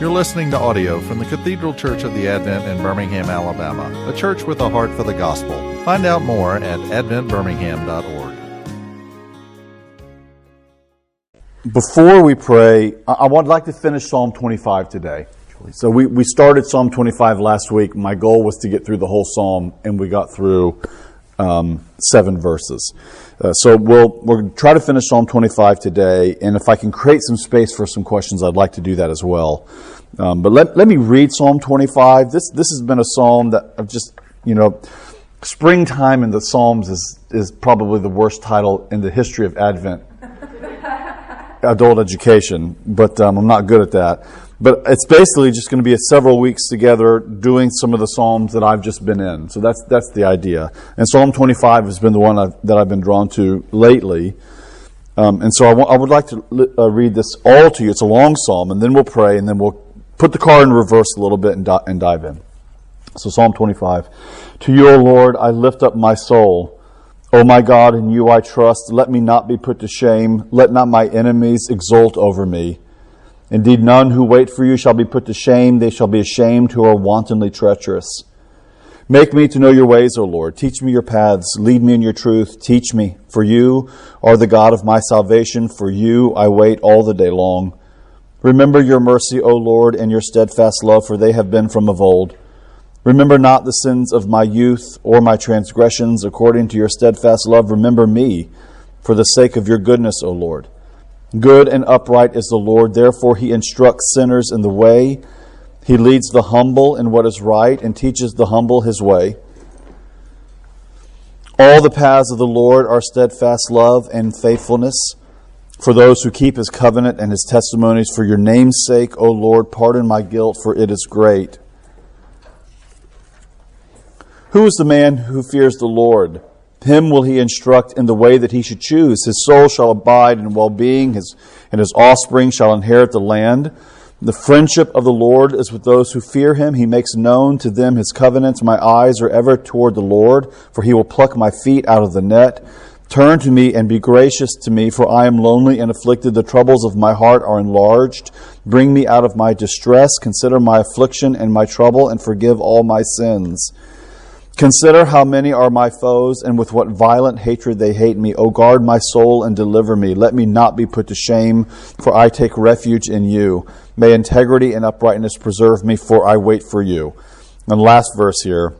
You're listening to audio from the Cathedral Church of the Advent in Birmingham, Alabama, a church with a heart for the gospel. Find out more at adventbirmingham.org. Before we pray, I would like to finish Psalm 25 today. So we, we started Psalm 25 last week. My goal was to get through the whole psalm, and we got through um, seven verses. Uh, so we'll we'll try to finish Psalm 25 today, and if I can create some space for some questions, I'd like to do that as well. Um, but let, let me read Psalm 25. This this has been a psalm that I've just you know, springtime in the Psalms is is probably the worst title in the history of Advent adult education, but um, I'm not good at that. But it's basically just going to be several weeks together doing some of the psalms that I've just been in. So that's that's the idea. And Psalm 25 has been the one I've, that I've been drawn to lately. Um, and so I, would like to li- uh, read this all to you. It's a long psalm, and then we'll pray, and then we'll put the car in reverse a little bit and, di- and dive in. So Psalm 25. To you, O Lord, I lift up my soul. O my God, in you I trust. Let me not be put to shame. Let not my enemies exult over me. Indeed, none who wait for you shall be put to shame. They shall be ashamed who are wantonly treacherous. Make me to know your ways, O Lord. Teach me your paths. Lead me in your truth. Teach me. For you are the God of my salvation. For you I wait all the day long. Remember your mercy, O Lord, and your steadfast love, for they have been from of old. Remember not the sins of my youth or my transgressions. According to your steadfast love, remember me for the sake of your goodness, O Lord. Good and upright is the Lord. Therefore, he instructs sinners in the way. He leads the humble in what is right and teaches the humble his way. All the paths of the Lord are steadfast love and faithfulness for those who keep his covenant and his testimonies. For your name's sake, O Lord, pardon my guilt, for it is great. Who is the man who fears the Lord? Him will he instruct in the way that he should choose. His soul shall abide in well being, his, and his offspring shall inherit the land. The friendship of the Lord is with those who fear him. He makes known to them his covenants. My eyes are ever toward the Lord, for he will pluck my feet out of the net. Turn to me and be gracious to me, for I am lonely and afflicted. The troubles of my heart are enlarged. Bring me out of my distress. Consider my affliction and my trouble, and forgive all my sins. Consider how many are my foes, and with what violent hatred they hate me. O guard my soul and deliver me. Let me not be put to shame, for I take refuge in you. May integrity and uprightness preserve me, for I wait for you. And last verse here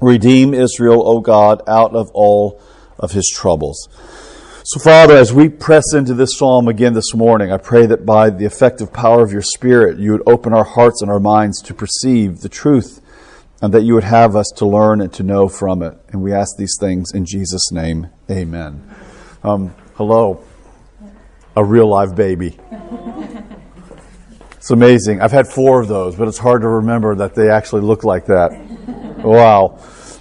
Redeem Israel, O God, out of all of his troubles. So, Father, as we press into this psalm again this morning, I pray that by the effective power of your Spirit, you would open our hearts and our minds to perceive the truth and that you would have us to learn and to know from it. And we ask these things in Jesus' name. Amen. Um, hello, a real live baby. It's amazing. I've had four of those, but it's hard to remember that they actually look like that. Wow.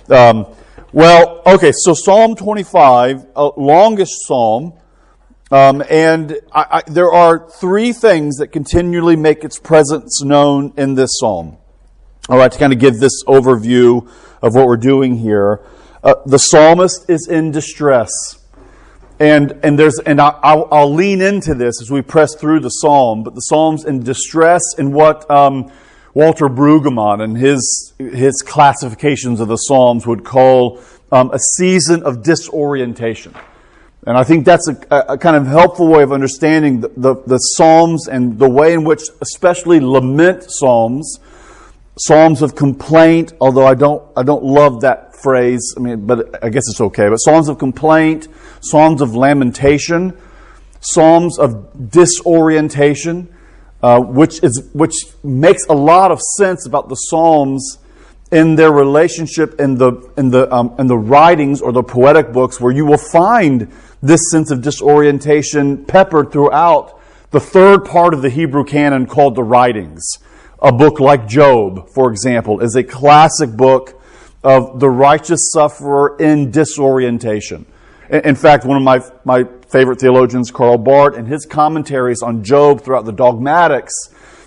Um, well, okay, so Psalm 25, uh, longest psalm. Um, and I, I, there are three things that continually make its presence known in this psalm. All right, to kind of give this overview of what we're doing here, uh, the psalmist is in distress, and and there's and I'll, I'll lean into this as we press through the psalm. But the psalm's in distress in what um, Walter Brueggemann and his his classifications of the psalms would call um, a season of disorientation. And I think that's a, a, kind of helpful way of understanding the, the, the Psalms and the way in which, especially lament Psalms, Psalms of complaint, although I don't, I don't love that phrase, I mean, but I guess it's okay. But Psalms of complaint, Psalms of lamentation, Psalms of disorientation, uh, which is, which makes a lot of sense about the Psalms in their relationship in the, in the, um, in the writings or the poetic books where you will find this sense of disorientation peppered throughout the third part of the Hebrew canon called the writings. A book like Job, for example, is a classic book of the righteous sufferer in disorientation. In fact, one of my, my favorite theologians, Karl Barth, in his commentaries on Job throughout the dogmatics,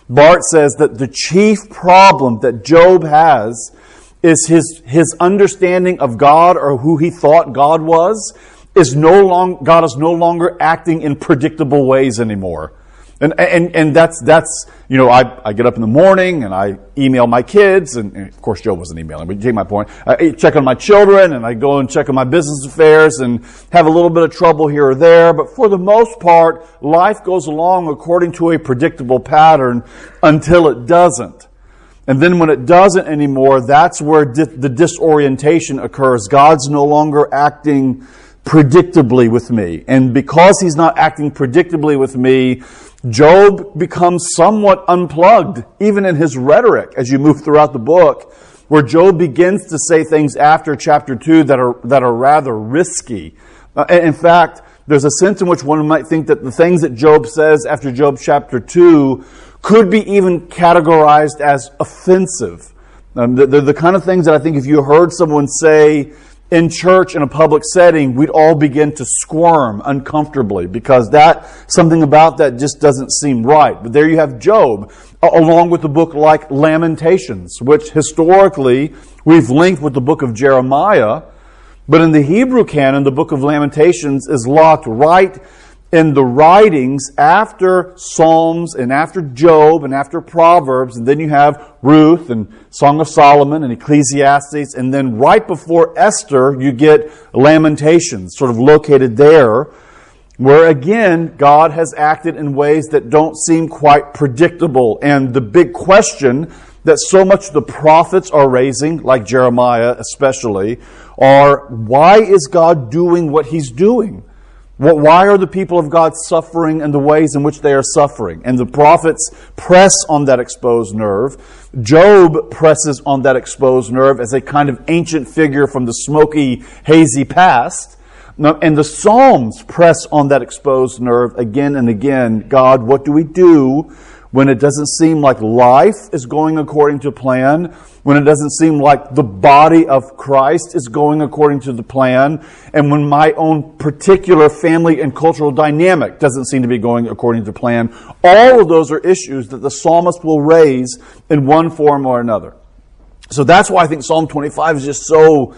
Barth says that the chief problem that Job has is his, his understanding of God or who he thought God was is no long, God is no longer acting in predictable ways anymore. And, and, and that's, that's, you know, I, I get up in the morning and I email my kids, and, and of course Job wasn't emailing, but you take my point. I check on my children and I go and check on my business affairs and have a little bit of trouble here or there, but for the most part, life goes along according to a predictable pattern until it doesn't. And then when it doesn't anymore, that's where di- the disorientation occurs. God's no longer acting predictably with me. And because he's not acting predictably with me, Job becomes somewhat unplugged, even in his rhetoric as you move throughout the book, where Job begins to say things after chapter 2 that are, that are rather risky. Uh, in fact, there's a sense in which one might think that the things that Job says after Job chapter 2 could be even categorized as offensive. Um, they're the kind of things that I think if you heard someone say in church in a public setting, we'd all begin to squirm uncomfortably because that, something about that just doesn't seem right. But there you have Job, along with the book like Lamentations, which historically we've linked with the book of Jeremiah. But in the Hebrew canon, the book of Lamentations is locked right in the writings after Psalms and after Job and after Proverbs, and then you have Ruth and Song of Solomon and Ecclesiastes, and then right before Esther, you get Lamentations, sort of located there, where again, God has acted in ways that don't seem quite predictable. And the big question that so much the prophets are raising, like Jeremiah especially, are why is God doing what he's doing? Why are the people of God suffering and the ways in which they are suffering? And the prophets press on that exposed nerve. Job presses on that exposed nerve as a kind of ancient figure from the smoky, hazy past. And the Psalms press on that exposed nerve again and again. God, what do we do when it doesn't seem like life is going according to plan? when it doesn't seem like the body of Christ is going according to the plan, and when my own particular family and cultural dynamic doesn't seem to be going according to plan. All of those are issues that the psalmist will raise in one form or another. So that's why I think Psalm 25 is just so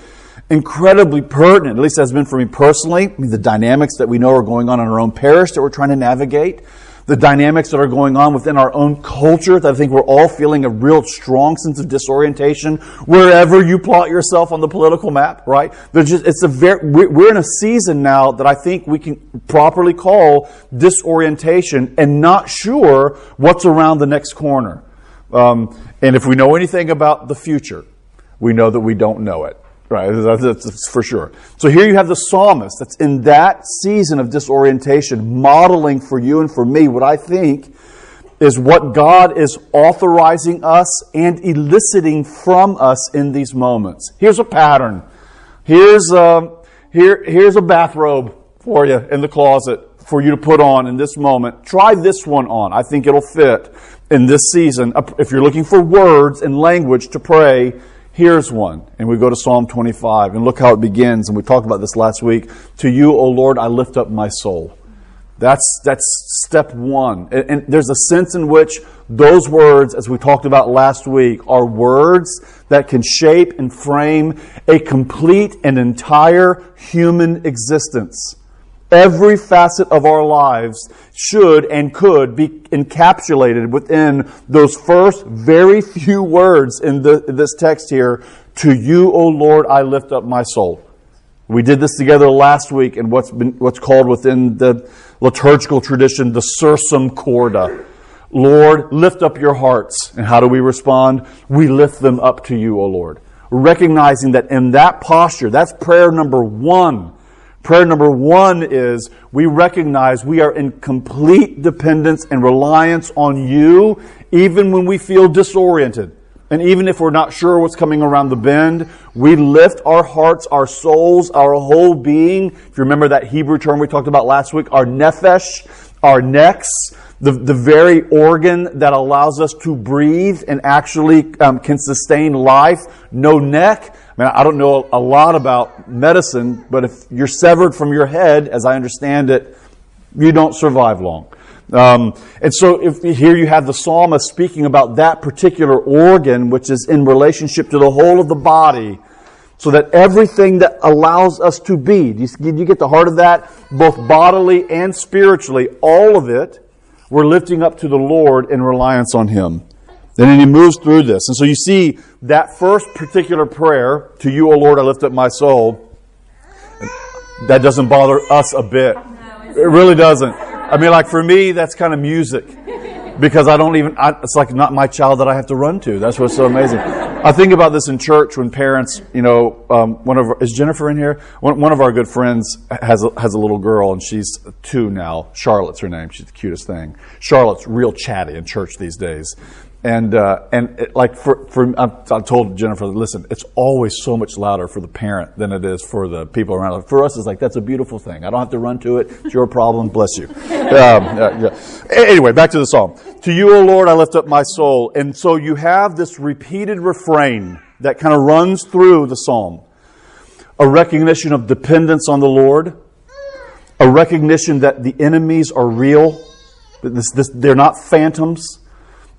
incredibly pertinent, at least has been for me personally. I mean, the dynamics that we know are going on in our own parish that we're trying to navigate the dynamics that are going on within our own culture that I think we're all feeling a real strong sense of disorientation wherever you plot yourself on the political map, right? There's just, it's a very, we're in a season now that I think we can properly call disorientation and not sure what's around the next corner. Um, and if we know anything about the future, we know that we don't know it. Right, that's, for sure. So here you have the psalmist that's in that season of disorientation, modeling for you and for me what I think is what God is authorizing us and eliciting from us in these moments. Here's a pattern. Here's a, um, here, here's a bathrobe for you in the closet for you to put on in this moment. Try this one on. I think it'll fit in this season. If you're looking for words and language to pray, Here's one. And we go to Psalm 25 and look how it begins. And we talked about this last week. To you, O Lord, I lift up my soul. That's, that's step one. And, and there's a sense in which those words, as we talked about last week, are words that can shape and frame a complete and entire human existence. Every facet of our lives should and could be encapsulated within those first very few words in, the, this text here. To you, O Lord, I lift up my soul. We did this together last week in what's been, what's called within the liturgical tradition the sursum corda. Lord, lift up your hearts. And how do we respond? We lift them up to you, O Lord. Recognizing that in that posture, that's prayer number one Prayer number one is we recognize we are in complete dependence and reliance on you, even when we feel disoriented. And even if we're not sure what's coming around the bend, we lift our hearts, our souls, our whole being. If you remember that Hebrew term we talked about last week, our nephesh, our necks, the, the very organ that allows us to breathe and actually um, can sustain life. No neck, mean, I don't know a lot about medicine, but if you're severed from your head, as I understand it, you don't survive long. Um, and so if here you have the psalmist speaking about that particular organ, which is in relationship to the whole of the body, so that everything that allows us to be, do you, do you get the heart of that? Both bodily and spiritually, all of it, we're lifting up to the Lord in reliance on Him. And then he moves through this. And so you see that first particular prayer, to you, O Lord, I lift up my soul, that doesn't bother us a bit. It really doesn't. I mean, like for me, that's kind of music because I don't even, I, it's like not my child that I have to run to. That's what's so amazing. I think about this in church when parents, you know, um, one of is Jennifer in here? One, one, of our good friends has a, has a little girl and she's two now. Charlotte's her name. She's the cutest thing. Charlotte's real chatty in church these days. And uh, and it, like for for I, I told Jennifer, listen, it's always so much louder for the parent than it is for the people around. For us, it's like that's a beautiful thing. I don't have to run to it. It's your problem. Bless you. Um, yeah. Anyway, back to the psalm. To you, O Lord, I lift up my soul. And so you have this repeated refrain that kind of runs through the psalm. A recognition of dependence on the Lord, a recognition that the enemies are real, that this, this, they're not phantoms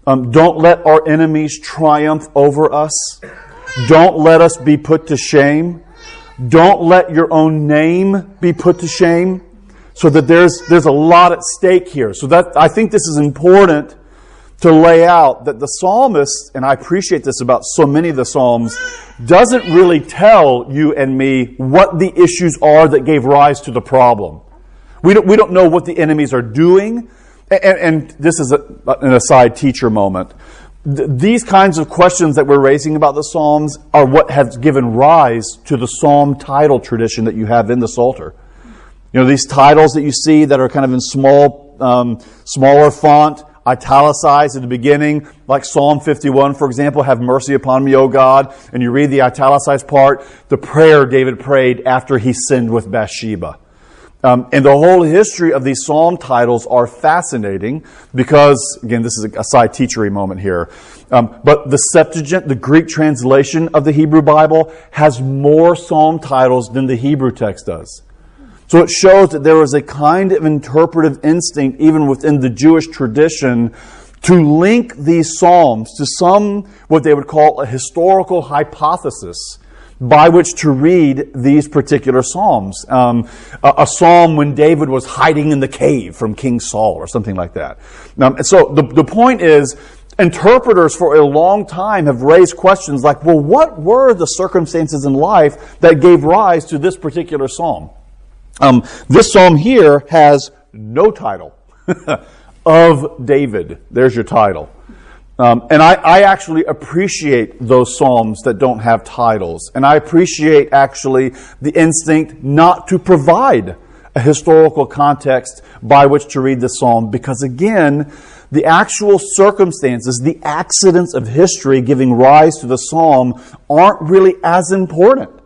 um, don't let our enemies triumph over us. Don't let us be put to shame. Don't let your own name be put to shame. So that there's, there's a lot at stake here. So that, I think this is important to lay out that the psalmist, and I appreciate this about so many of the psalms, doesn't really tell you and me what the issues are that gave rise to the problem. We don't, we don't know what the enemies are doing. And, and this is a, an aside teacher moment. these kinds of questions that we're raising about the Psalms are what has given rise to the Psalm title tradition that you have in the Psalter. You know, these titles that you see that are kind of in small, um, smaller font, italicized at the beginning, like Psalm 51, for example, have mercy upon me, O God. And you read the italicized part, the prayer David prayed after he sinned with Bathsheba. Um, and the whole history of these psalm titles are fascinating because, again, this is a side teachery moment here. Um, but the Septuagint, the Greek translation of the Hebrew Bible, has more psalm titles than the Hebrew text does. So it shows that there was a kind of interpretive instinct, even within the Jewish tradition, to link these psalms to some, what they would call a historical hypothesis by which to read these particular psalms. Um, a, a, psalm when David was hiding in the cave from King Saul or something like that. Um, so the, the point is, interpreters for a long time have raised questions like, well, what were the circumstances in life that gave rise to this particular psalm? Um, this psalm here has no title. of David. There's your title. Um, and I, I, actually appreciate those psalms that don't have titles. And I appreciate actually the instinct not to provide a historical context by which to read the psalm because, again, the actual circumstances, the accidents of history giving rise to the psalm aren't really as important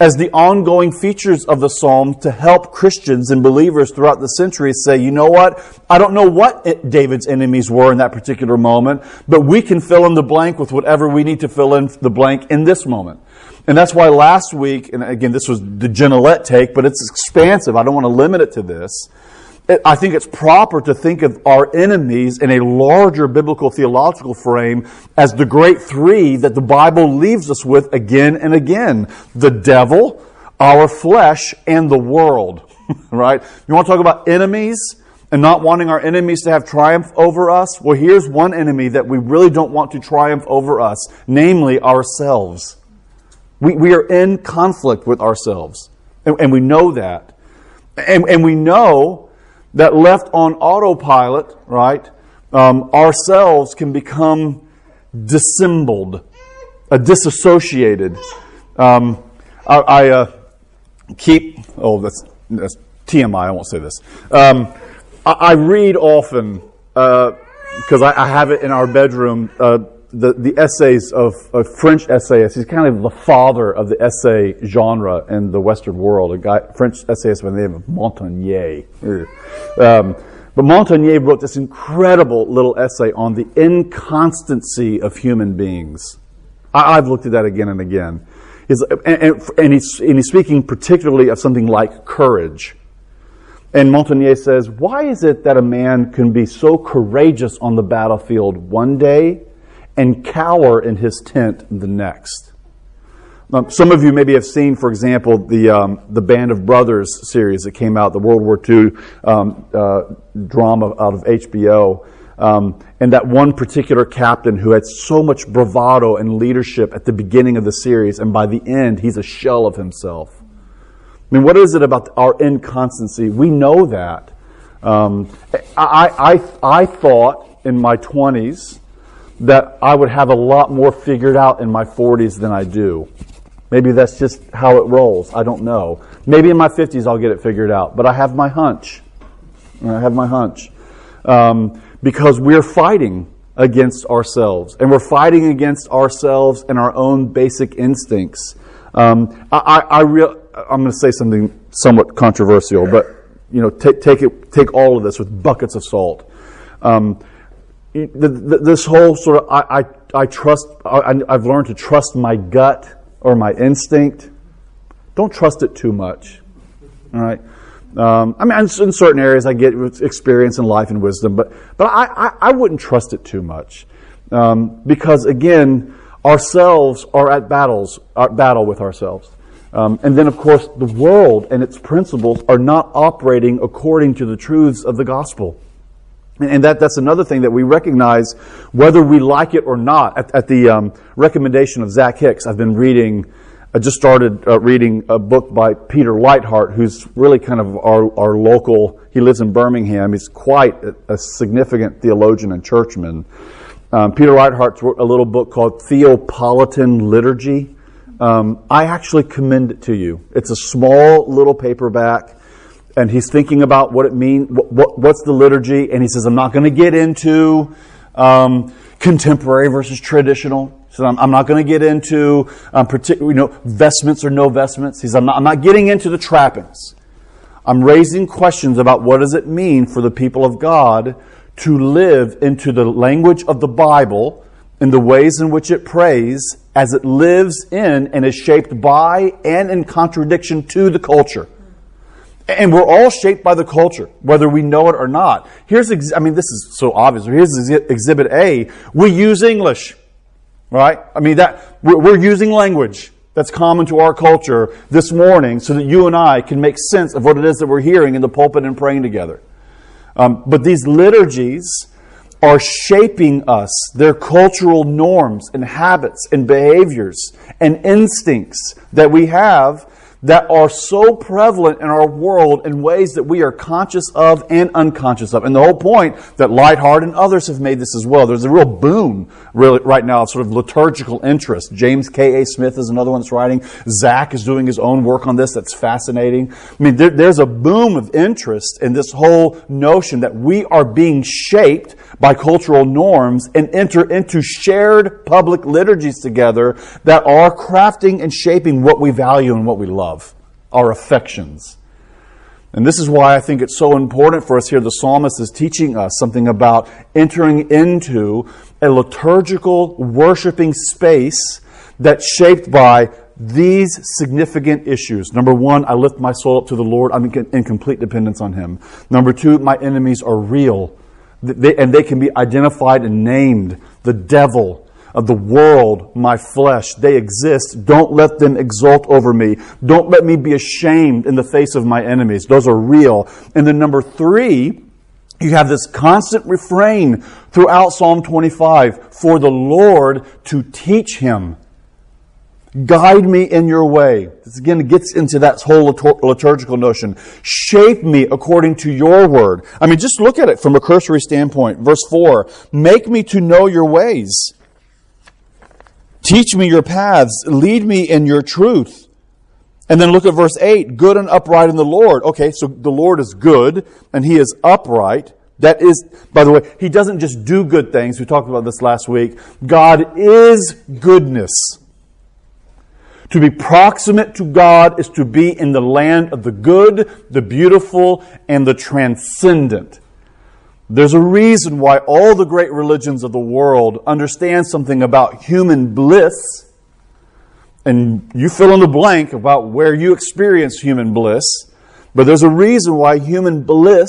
as the ongoing features of the psalm to help Christians and believers throughout the centuries say, you know what? I don't know what David's enemies were in that particular moment, but we can fill in the blank with whatever we need to fill in the blank in this moment. And that's why last week, and again, this was the Genelette take, but it's expansive. I don't want to limit it to this. I think it's proper to think of our enemies in a larger biblical theological frame as the great three that the Bible leaves us with again and again. The devil, our flesh, and the world. right? You want to talk about enemies and not wanting our enemies to have triumph over us? Well, here's one enemy that we really don't want to triumph over us, namely ourselves. We, we are in conflict with ourselves. And, and we know that. And, and we know that left on autopilot, right, um, ourselves can become dissembled, uh, disassociated. Um, I, I uh, keep, oh, that's, that's TMI, I won't say this. Um, I, I, read often, because uh, I, I, have it in our bedroom, uh, the, the essays of a French essayist. He's kind of the father of the essay genre in the Western world. A guy, French essayist by the name of Montaigne. Um, but Montaigne wrote this incredible little essay on the inconstancy of human beings. I, have looked at that again and again. He's, and, and, and, he's, and he's speaking particularly of something like courage. And Montaigne says, Why is it that a man can be so courageous on the battlefield one day and cower in his tent the next. Um, some of you maybe have seen, for example, the um, the Band of Brothers series that came out, the World War II um, uh, drama out of HBO, um, and that one particular captain who had so much bravado and leadership at the beginning of the series, and by the end, he's a shell of himself. I mean, what is it about our inconstancy? We know that. Um, I, I, I thought in my 20s that I would have a lot more figured out in my 40s than I do. Maybe that's just how it rolls. I don't know. Maybe in my 50s I'll get it figured out, but I have my hunch. I have my hunch. Um, because we're fighting against ourselves, and we're fighting against ourselves and our own basic instincts. Um, I, I, I real, I'm going to say something somewhat controversial, but you know, take, take it, take all of this with buckets of salt. Um, this whole sort of, I, I, I trust, I, I've learned to trust my gut or my instinct, don't trust it too much. All right. Um, I mean, in certain areas, I get experience in life and wisdom, but but I, I, I wouldn't trust it too much um, because again, ourselves are at battles, at battle with ourselves, um, and then of course the world and its principles are not operating according to the truths of the gospel. And that, that's another thing that we recognize whether we like it or not. At, at the um, recommendation of Zach Hicks, I've been reading, I just started uh, reading a book by Peter Leithart, who's really kind of our, our local, he lives in Birmingham. He's quite a, a significant theologian and churchman. Um, Peter Leithart wrote a little book called Theopolitan Liturgy. Um, I actually commend it to you. It's a small little paperback and he's thinking about what it means, what, what, what's the liturgy, and he says, I'm not going to get into um, contemporary versus traditional. He says, I'm, I'm not going to get into um, particular, you know, vestments or no vestments. He says, I'm not, I'm not getting into the trappings. I'm raising questions about what does it mean for the people of God to live into the language of the Bible in the ways in which it prays as it lives in and is shaped by and in contradiction to the culture. And we're all shaped by the culture, whether we know it or not. Here's, ex- I mean, this is so obvious. Here's exhibit A. We use English, right? I mean, that, we're, we're using language that's common to our culture this morning so that you and I can make sense of what it is that we're hearing in the pulpit and praying together. Um, but these liturgies are shaping us, their cultural norms and habits and behaviors and instincts that we have that are so prevalent in our world in ways that we are conscious of and unconscious of. And the whole point that Leithart and others have made this as well. There's a real boom really right now of sort of liturgical interest. James K.A. Smith is another one that's writing. Zach is doing his own work on this that's fascinating. I mean, there, there's a boom of interest in this whole notion that we are being shaped by cultural norms and enter into shared public liturgies together that are crafting and shaping what we value and what we love, our affections. And this is why I think it's so important for us here. The psalmist is teaching us something about entering into a liturgical worshiping space that's shaped by these significant issues. Number one, I lift my soul up to the Lord. I'm in complete dependence on Him. Number two, my enemies are real. And they can be identified and named. The devil, of the world, my flesh, they exist. Don't let them exult over me. Don't let me be ashamed in the face of my enemies. Those are real. And then number three, you have this constant refrain throughout Psalm 25 for the Lord to teach him Guide me in your way. This again gets into that whole liturgical notion. Shape me according to your word. I mean, just look at it from a cursory standpoint. Verse 4 Make me to know your ways. Teach me your paths. Lead me in your truth. And then look at verse 8 good and upright in the Lord. Okay, so the Lord is good and he is upright. That is, by the way, he doesn't just do good things. We talked about this last week. God is goodness. To be proximate to God is to be in the land of the good, the beautiful, and the transcendent. There's a reason why all the great religions of the world understand something about human bliss, and you fill in the blank about where you experience human bliss, but there's a reason why human bliss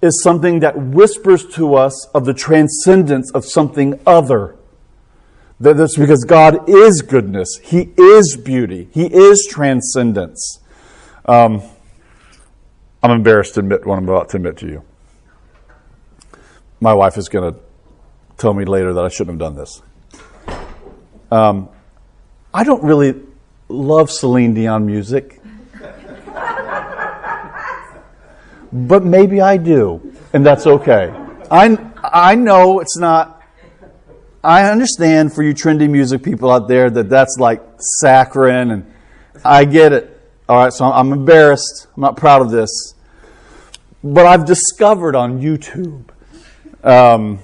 is something that whispers to us of the transcendence of something other That's because God is goodness. He is beauty. He is transcendence. Um, I'm embarrassed to admit what I'm about to admit to you. My wife is going to tell me later that I shouldn't have done this. Um, I don't really love Celine Dion music, but maybe I do, and that's okay. I, I know it's not I understand for you trendy music people out there that that's like saccharine, and I get it. All right, so I'm embarrassed. I'm not proud of this. But I've discovered on YouTube um,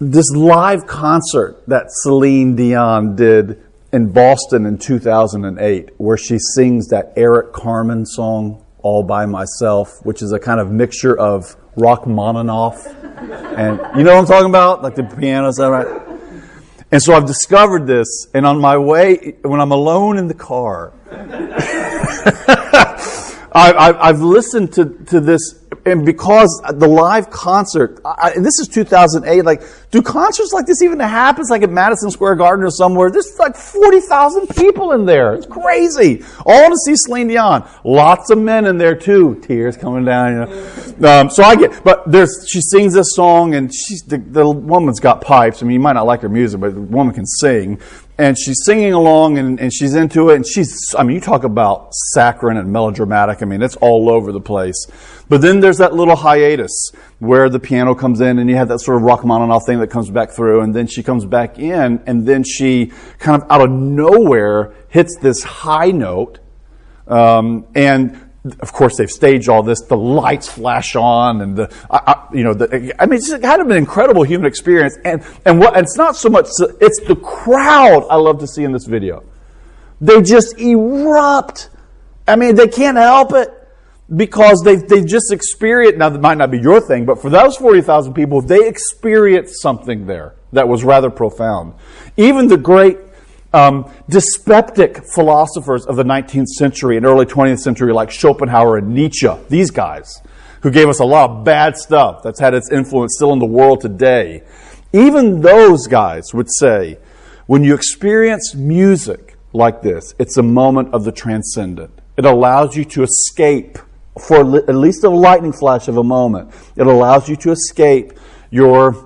this live concert that Celine Dion did in Boston in 2008, where she sings that Eric Carmen song, All by Myself, which is a kind of mixture of Rachmaninoff and you know what I'm talking about? Like the piano stuff, right? And so I've discovered this, and on my way, when I'm alone in the car, I, have listened to, to this and because the live concert, I, this is 2008, like, do concerts like this even happen? It's like at Madison Square Garden or somewhere. There's like 40,000 people in there. It's crazy. All to see Celine Dion. Lots of men in there too. Tears coming down, you know. Um, so I get, but there's, she sings this song and she's, the, the woman's got pipes. I mean, you might not like her music, but the woman can sing and she's singing along and, and she's into it. And she's i mean you talk about saccharine and melodramatic. I mean it's all over the place. But then there's that little hiatus where the piano comes in and you have that sort of Rachmaninoff thing that comes back through. And then she comes back in and then she kind of out of nowhere hits this high note. Um, and of course they've staged all this. The lights flash on and the I, you know the, i mean it's kind of an incredible human experience. And and what it's not so much it's the crowd i love to see in this video. They just erupt. I mean they can't help it because they've, they've just experienced, now that might not be your thing, but for those 40,000 people, they experienced something there that was rather profound. Even the great um, dyspeptic philosophers of the 19th century and early 20th century, like Schopenhauer and Nietzsche, these guys, who gave us a lot of bad stuff that's had its influence still in the world today, even those guys would say, when you experience music like this, it's a moment of the transcendent. It allows you to escape for at least a lightning flash of a moment. It allows you to escape your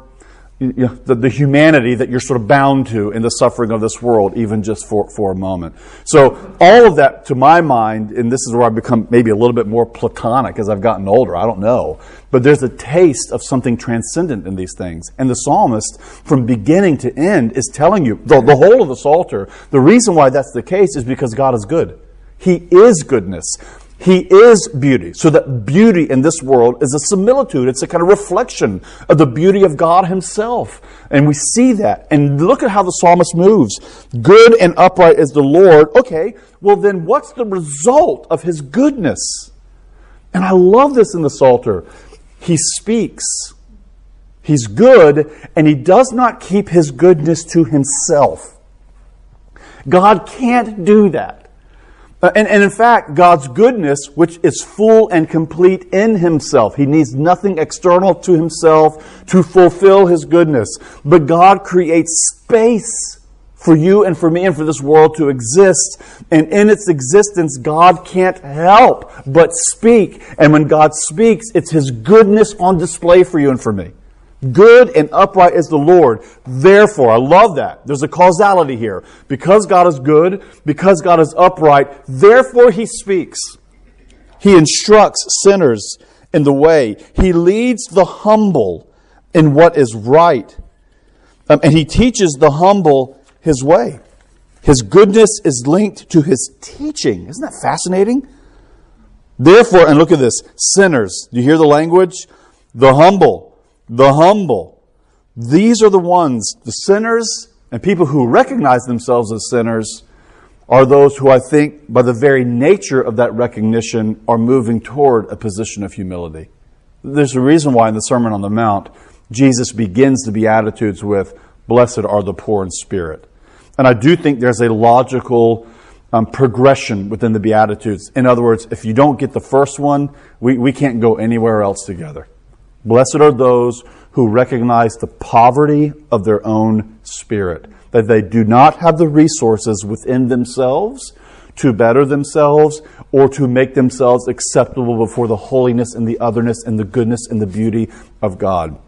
you know, the, the, humanity that you're sort of bound to in the suffering of this world, even just for, for a moment. So, all of that, to my mind, and this is where I've become maybe a little bit more platonic as I've gotten older, I don't know, but there's a taste of something transcendent in these things. And the psalmist, from beginning to end, is telling you, the, the whole of the Psalter, the reason why that's the case is because God is good. He is goodness. He is beauty. So that beauty in this world is a similitude. It's a kind of reflection of the beauty of God Himself. And we see that. And look at how the psalmist moves. Good and upright is the Lord. Okay, well then what's the result of His goodness? And I love this in the Psalter. He speaks. He's good, and He does not keep His goodness to Himself. God can't do that. Uh, and, and in fact, God's goodness, which is full and complete in Himself, He needs nothing external to Himself to fulfill His goodness. But God creates space for you and for me and for this world to exist. And in its existence, God can't help but speak. And when God speaks, it's His goodness on display for you and for me. Good and upright is the Lord. Therefore, I love that. There's a causality here. Because God is good, because God is upright, therefore He speaks. He instructs sinners in the way. He leads the humble in what is right. Um, and He teaches the humble His way. His goodness is linked to His teaching. Isn't that fascinating? Therefore, and look at this sinners, do you hear the language? The humble the humble. These are the ones, the sinners and people who recognize themselves as sinners are those who I think, by the very nature of that recognition, are moving toward a position of humility. There's a reason why in the Sermon on the Mount, Jesus begins the Beatitudes with, Blessed are the poor in spirit. And I do think there's a logical um, progression within the Beatitudes. In other words, if you don't get the first one, we, we can't go anywhere else together. Blessed are those who recognize the poverty of their own spirit, that they do not have the resources within themselves to better themselves or to make themselves acceptable before the holiness and the otherness and the goodness and the beauty of God.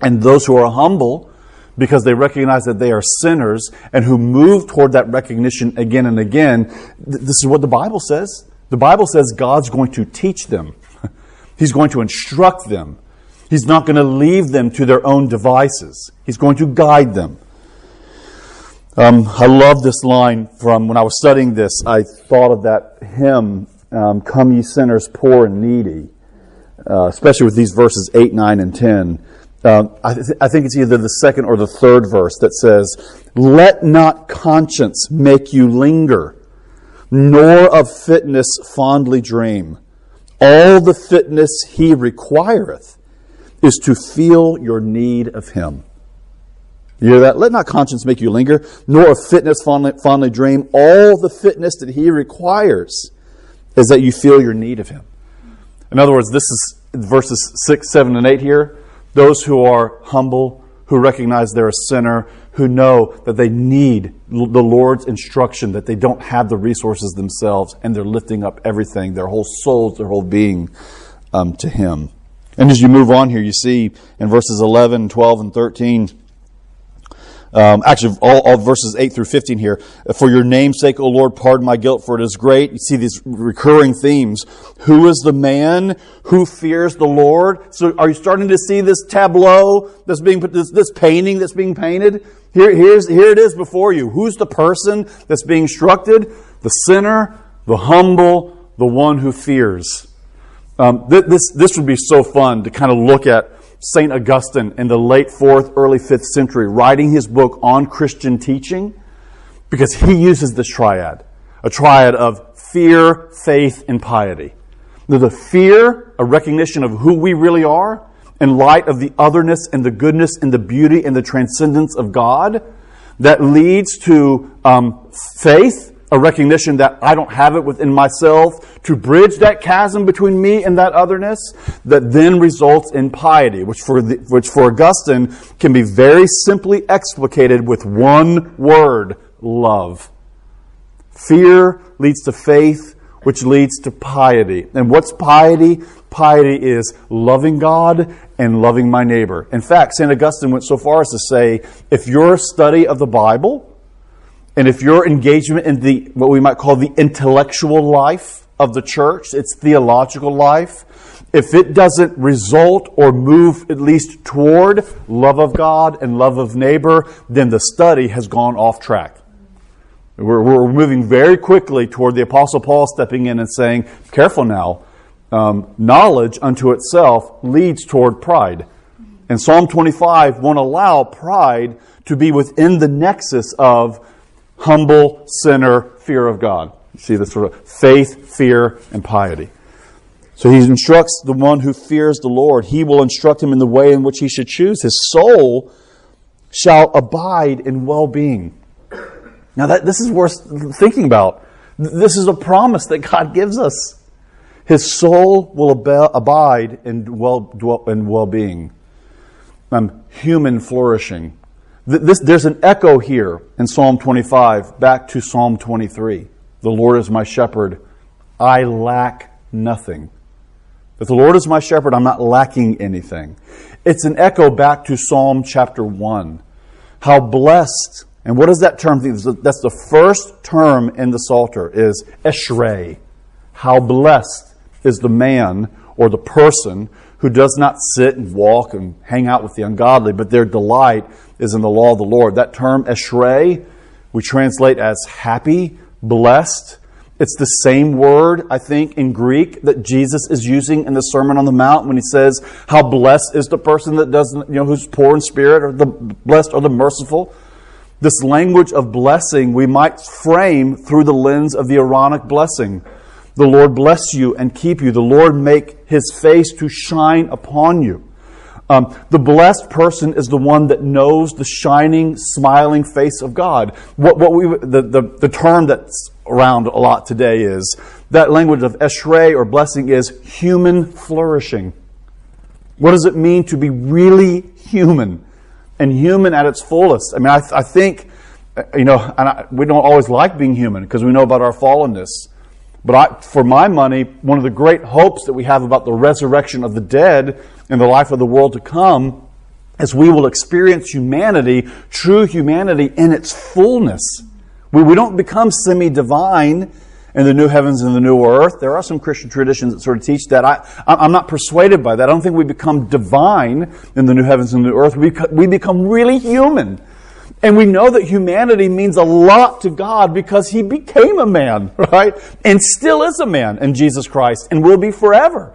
And those who are humble, because they recognize that they are sinners and who move toward that recognition again and again, this is what the Bible says. The Bible says God's going to teach them. He's going to instruct them. He's not going to leave them to their own devices. He's going to guide them. Um, I love this line from when I was studying this. I thought of that hymn, um, Come Ye Sinners, Poor and Needy, uh, especially with these verses 8, 9, and 10. Um, I, th- I think it's either the second or the third verse that says, Let not conscience make you linger, nor of fitness fondly dream. All the fitness he requireth is to feel your need of him. You hear that? Let not conscience make you linger, nor of fitness fondly, fondly dream. All the fitness that he requires is that you feel your need of him. In other words, this is verses 6, 7, and 8 here. Those who are humble, who recognize they're a sinner, who know that they need the Lord's instruction, that they don't have the resources themselves, and they're lifting up everything, their whole souls, their whole being, um, to Him. And as you move on here, you see in verses 11, 12, and 13, um, actually, all, all, verses 8 through 15 here. For your name's sake, O Lord, pardon my guilt, for it is great. You see these recurring themes. Who is the man who fears the Lord? So are you starting to see this tableau that's being put, this, this painting that's being painted? Here, here's, here it is before you. Who's the person that's being instructed? The sinner, the humble, the one who fears. Um, th- this, this would be so fun to kind of look at St. Augustine in the late 4th, early 5th century, writing his book on Christian teaching, because he uses this triad a triad of fear, faith, and piety. The fear, a recognition of who we really are, in light of the otherness and the goodness and the beauty and the transcendence of God, that leads to um, faith, a recognition that I don't have it within myself to bridge that chasm between me and that otherness that then results in piety, which for, the, which for Augustine can be very simply explicated with one word, love. Fear leads to faith, which leads to piety. And what's piety? Piety is loving God and loving my neighbor. In fact, St. Augustine went so far as to say, if your study of the Bible and if your engagement in the, what we might call the intellectual life of the church, its theological life, if it doesn't result or move at least toward love of God and love of neighbor, then the study has gone off track. We're, we're moving very quickly toward the Apostle Paul stepping in and saying, careful now, um, knowledge unto itself leads toward pride. And Psalm 25 won't allow pride to be within the nexus of humble sinner, fear of God. You see this sort of faith, fear, and piety. So he instructs the one who fears the Lord. He will instruct him in the way in which he should choose. His soul shall abide in well being. Now, that, this is worth thinking about. This is a promise that God gives us. His soul will abide in well, in well being, um, human flourishing. This, there's an echo here in Psalm 25 back to Psalm 23. The Lord is my shepherd. I lack nothing. If the Lord is my shepherd, I'm not lacking anything. It's an echo back to Psalm chapter 1. How blessed, and what does that term mean? That's the first term in the Psalter is Eshrei. How blessed is the man or the person who does not sit and walk and hang out with the ungodly, but their delight is in the law of the Lord. That term, eshrei, we translate as happy, blessed. It's the same word, I think, in Greek that Jesus is using in the Sermon on the Mount when he says, How blessed is the person that doesn't, you know, who's poor in spirit, or the blessed or the merciful. This language of blessing we might frame through the lens of the Aaronic blessing. The Lord bless you and keep you. The Lord make his face to shine upon you. Um, the blessed person is the one that knows the shining, smiling face of God. What, what we, the, the, the term that's around a lot today is that language of eshrei or blessing is human flourishing. What does it mean to be really human and human at its fullest? I mean, I, I think, uh, you know, and I, we don't always like being human because we know about our fallenness. But I, for my money, one of the great hopes that we have about the resurrection of the dead and the life of the world to come is we will experience humanity, true humanity, in its fullness. We, we don't become semi divine in the new heavens and the new earth. There are some Christian traditions that sort of teach that. I, I'm not persuaded by that. I don't think we become divine in the new heavens and the new earth. We, we become really human. And we know that humanity means a lot to God because He became a man, right? And still is a man in Jesus Christ and will be forever.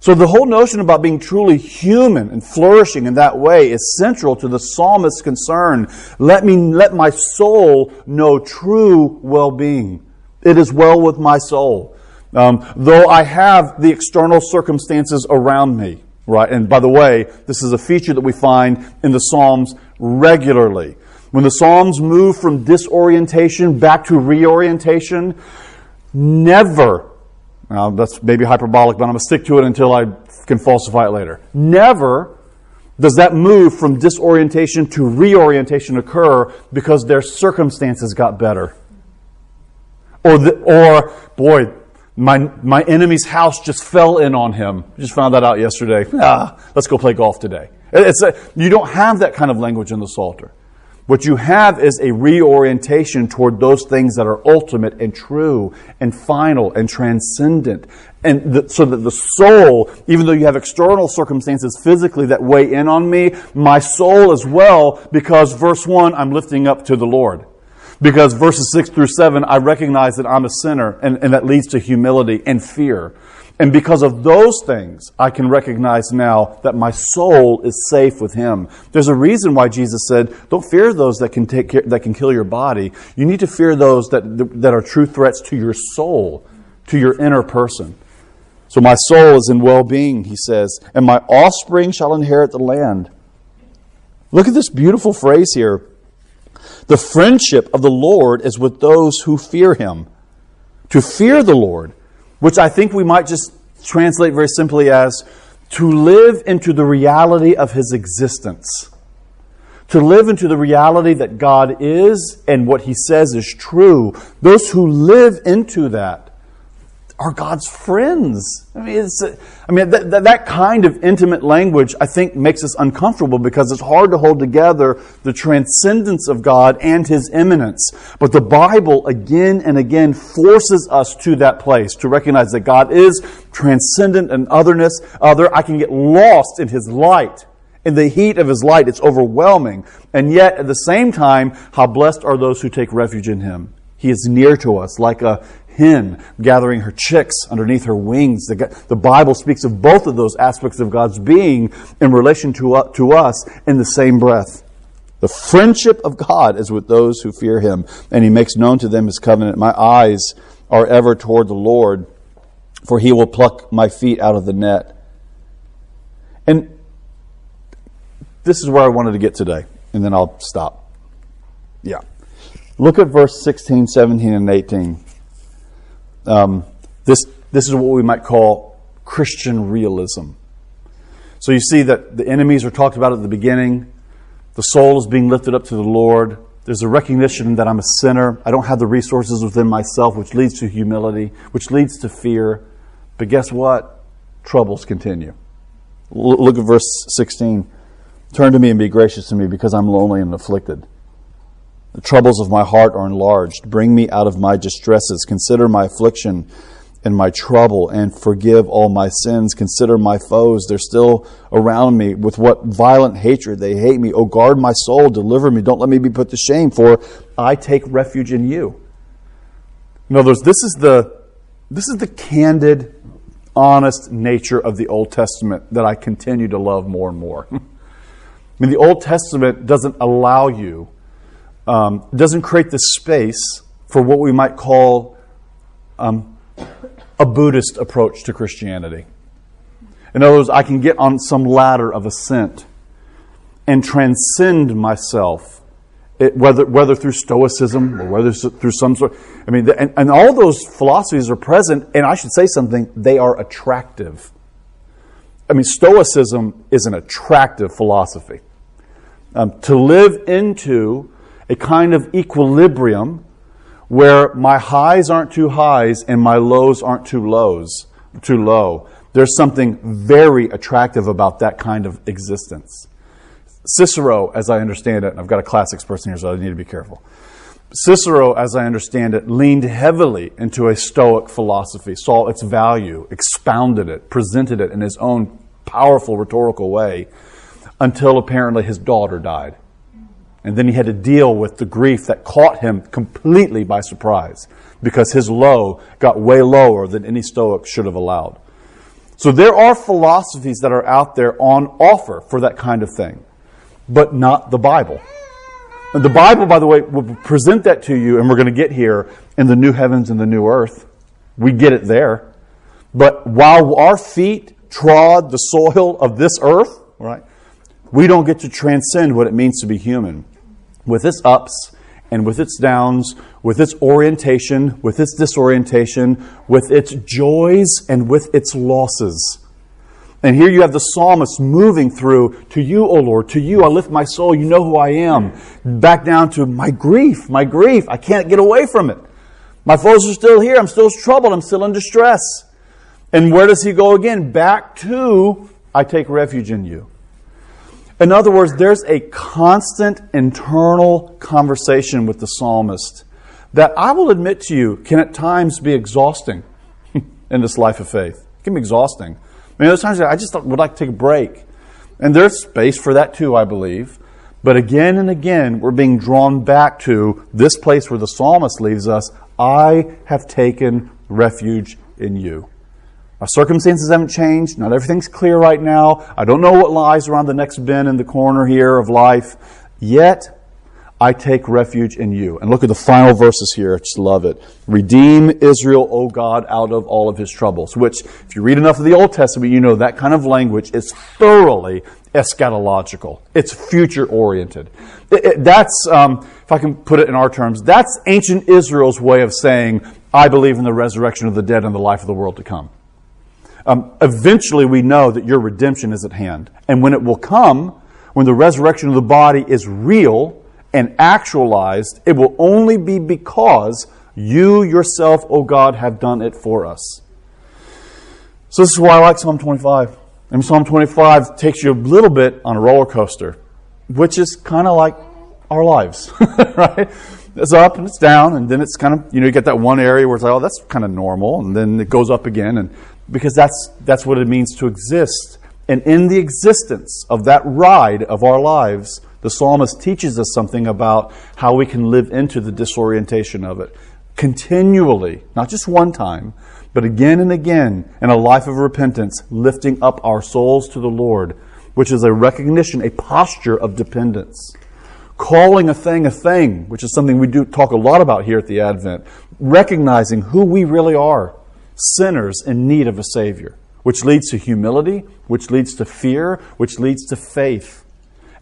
So the whole notion about being truly human and flourishing in that way is central to the psalmist's concern. Let me, let my soul know true well-being. It is well with my soul. Um, though I have the external circumstances around me, right? And by the way, this is a feature that we find in the Psalms regularly. When the Psalms move from disorientation back to reorientation, never, now that's maybe hyperbolic, but I'm going to stick to it until I can falsify it later. Never does that move from disorientation to reorientation occur because their circumstances got better. Or, the, or boy, my, my enemy's house just fell in on him. Just found that out yesterday. Ah, let's go play golf today. It's a, you don't have that kind of language in the Psalter. What you have is a reorientation toward those things that are ultimate and true and final and transcendent. And the, so that the soul, even though you have external circumstances physically that weigh in on me, my soul as well, because verse 1, I'm lifting up to the Lord. Because verses 6 through 7, I recognize that I'm a sinner, and, and that leads to humility and fear. And because of those things, I can recognize now that my soul is safe with Him. There's a reason why Jesus said, "Don't fear those that can take care, that can kill your body. You need to fear those that that are true threats to your soul, to your inner person." So my soul is in well-being, he says, and my offspring shall inherit the land. Look at this beautiful phrase here. The friendship of the Lord is with those who fear him. To fear the Lord, which I think we might just translate very simply as to live into the reality of his existence. To live into the reality that God is and what he says is true. Those who live into that are God's friends. I mean, it's, I mean that, that, that, kind of intimate language, I think, makes us uncomfortable because it's hard to hold together the transcendence of God and His immanence. But the Bible, again and again, forces us to that place to recognize that God is transcendent and otherness, other. I can get lost in His light. In the heat of His light, it's overwhelming. And yet, at the same time, how blessed are those who take refuge in Him. He is near to us like a hen gathering her chicks underneath her wings. The, the Bible speaks of both of those aspects of God's being in relation to, uh, to us in the same breath. The friendship of God is with those who fear him, and he makes known to them his covenant. My eyes are ever toward the Lord, for he will pluck my feet out of the net. And this is where I wanted to get today, and then I'll stop. Yeah. Look at verse 16, 17, and 18. Um, this, this is what we might call Christian realism. So you see that the enemies are talked about at the beginning. The soul is being lifted up to the Lord. There's a recognition that I'm a sinner. I don't have the resources within myself, which leads to humility, which leads to fear. But guess what? Troubles continue. Look at verse 16. Turn to me and be gracious to me because I'm lonely and afflicted. The troubles of my heart are enlarged. Bring me out of my distresses. Consider my affliction and my trouble and forgive all my sins. Consider my foes. They're still around me. With what violent hatred they hate me. Oh, guard my soul. Deliver me. Don't let me be put to shame, for I take refuge in you. In other words, this is the, this is the candid, honest nature of the Old Testament that I continue to love more and more. I mean, the Old Testament doesn't allow you um, doesn't create the space for what we might call um, a Buddhist approach to Christianity. In other words, I can get on some ladder of ascent and transcend myself, it, whether, whether through Stoicism or whether through some sort. I mean, and, and all those philosophies are present, and I should say something, they are attractive. I mean, Stoicism is an attractive philosophy. Um, to live into a kind of equilibrium where my highs aren't too highs and my lows aren't too lows, too low. There's something very attractive about that kind of existence. Cicero, as I understand it, and I've got a classics person here, so I need to be careful. Cicero, as I understand it, leaned heavily into a Stoic philosophy, saw its value, expounded it, presented it in his own powerful rhetorical way, until apparently his daughter died. And then he had to deal with the grief that caught him completely by surprise because his low got way lower than any Stoic should have allowed. So there are philosophies that are out there on offer for that kind of thing, but not the Bible. And the Bible, by the way, will present that to you, and we're going to get here in the new heavens and the new earth. We get it there. But while our feet trod the soil of this earth, right, we don't get to transcend what it means to be human with its ups and with its downs, with its orientation, with its disorientation, with its joys and with its losses. And here you have the psalmist moving through, to you, O Lord, to you I lift my soul, you know who I am. Back down to my grief, my grief, I can't get away from it. My foes are still here, I'm still troubled, I'm still in distress. And where does he go again? Back to, I take refuge in you. In other words, there's a constant internal conversation with the psalmist that I will admit to you can at times be exhausting in this life of faith. It can be exhausting. I mean, there's times I just would like to take a break. And there's space for that too, I believe. But again and again, we're being drawn back to this place where the psalmist leaves us I have taken refuge in you. Our circumstances haven't changed. Not everything's clear right now. I don't know what lies around the next bend in the corner here of life. Yet, I take refuge in you. And look at the final verses here. I just love it. Redeem Israel, O God, out of all of his troubles. Which, if you read enough of the Old Testament, you know that kind of language is thoroughly eschatological. It's future oriented. that's, um, if I can put it in our terms, that's ancient Israel's way of saying, I believe in the resurrection of the dead and the life of the world to come. Um, eventually, we know that your redemption is at hand. And when it will come, when the resurrection of the body is real and actualized, it will only be because you yourself, O oh God, have done it for us. So, this is why I like Psalm 25. And Psalm 25 takes you a little bit on a roller coaster, which is kind of like our lives, right? It's up and it's down, and then it's kind of, you know, you get that one area where it's like, oh, that's kind of normal, and then it goes up again, and because that's, that's what it means to exist. And in the existence of that ride of our lives, the psalmist teaches us something about how we can live into the disorientation of it continually, not just one time, but again and again in a life of repentance, lifting up our souls to the Lord, which is a recognition, a posture of dependence. Calling a thing a thing, which is something we do talk a lot about here at the Advent, recognizing who we really are sinners in need of a Savior, which leads to humility, which leads to fear, which leads to faith.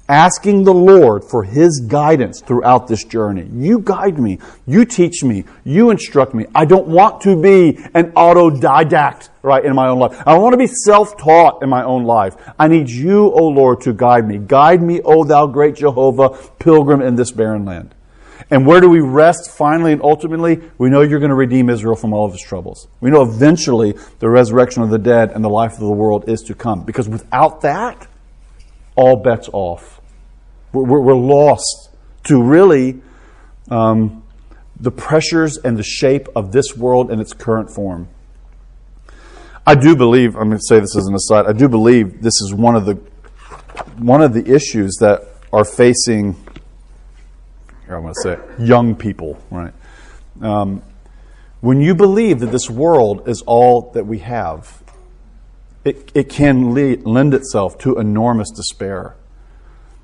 Asking the Lord for His guidance throughout this journey. You guide me. You teach me. You instruct me. I don't want to be an autodidact, right, in my own life. I want to be self-taught in my own life. I need you, O Lord, to guide me. Guide me, O thou great Jehovah, pilgrim in this barren land. And where do we rest finally and ultimately? We know you're going to redeem Israel from all of its troubles. We know eventually the resurrection of the dead and the life of the world is to come. Because without that, all bets off. We're, we're lost to really um, the pressures and the shape of this world in its current form. I do believe, I'm going to say this as an aside, I do believe this is one of the one of the issues that are facing I want to say young people, right? Um, when you believe that this world is all that we have, it, it can lend itself to enormous despair.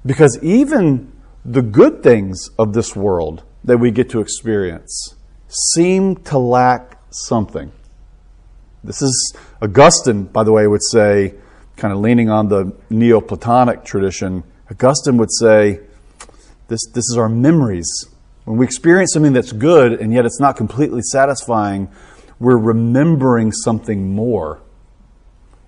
Because even the good things of this world that we get to experience seem to lack something. This is Augustine, by the way, would say, kind of leaning on the Neoplatonic tradition, Augustine would say, this, this is our memories. When we experience something that's good and yet it's not completely satisfying, we're remembering something more.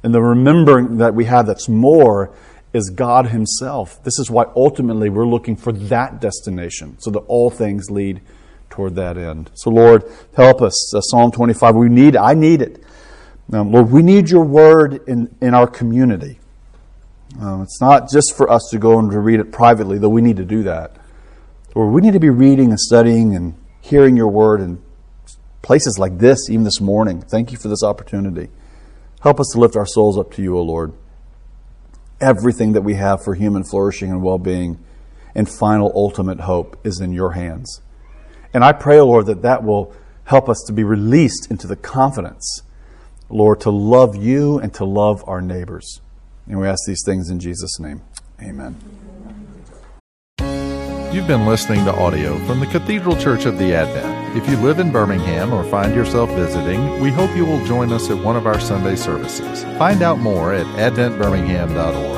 And the remembering that we have that's more is God Himself. This is why ultimately we're looking for that destination, so that all things lead toward that end. So, Lord, help us. Uh, Psalm 25, we need, I need it. Um, Lord, we need your word in, in our community. Um, it's not just for us to go and to read it privately, though we need to do that. Lord, we need to be reading and studying and hearing your word in places like this, even this morning. Thank you for this opportunity. Help us to lift our souls up to you, O Lord. Everything that we have for human flourishing and well being and final ultimate hope is in your hands. And I pray, O Lord, that that will help us to be released into the confidence, Lord, to love you and to love our neighbors. And we ask these things in Jesus' name. Amen. You've been listening to audio from the Cathedral Church of the Advent. If you live in Birmingham or find yourself visiting, we hope you will join us at one of our Sunday services. Find out more at adventbirmingham.org.